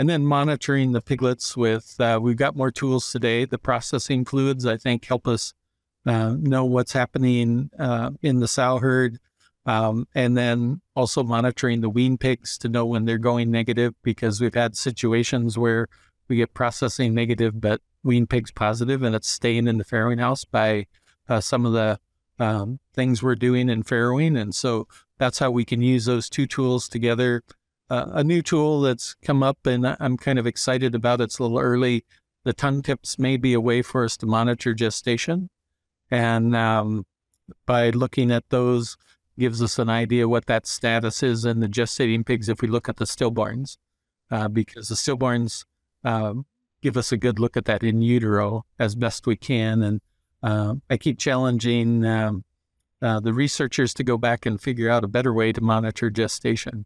and then monitoring the piglets with, uh, we've got more tools today. The processing fluids, I think, help us uh, know what's happening uh, in the sow herd. Um, and then also monitoring the wean pigs to know when they're going negative because we've had situations where we get processing negative, but wean pigs positive, and it's staying in the farrowing house by uh, some of the um, things we're doing in farrowing. And so that's how we can use those two tools together. Uh, a new tool that's come up and I'm kind of excited about. It's a little early. The tongue tips may be a way for us to monitor gestation. And um, by looking at those, gives us an idea what that status is in the gestating pigs if we look at the stillborns, uh, because the stillborns um, give us a good look at that in utero as best we can. And uh, I keep challenging um, uh, the researchers to go back and figure out a better way to monitor gestation.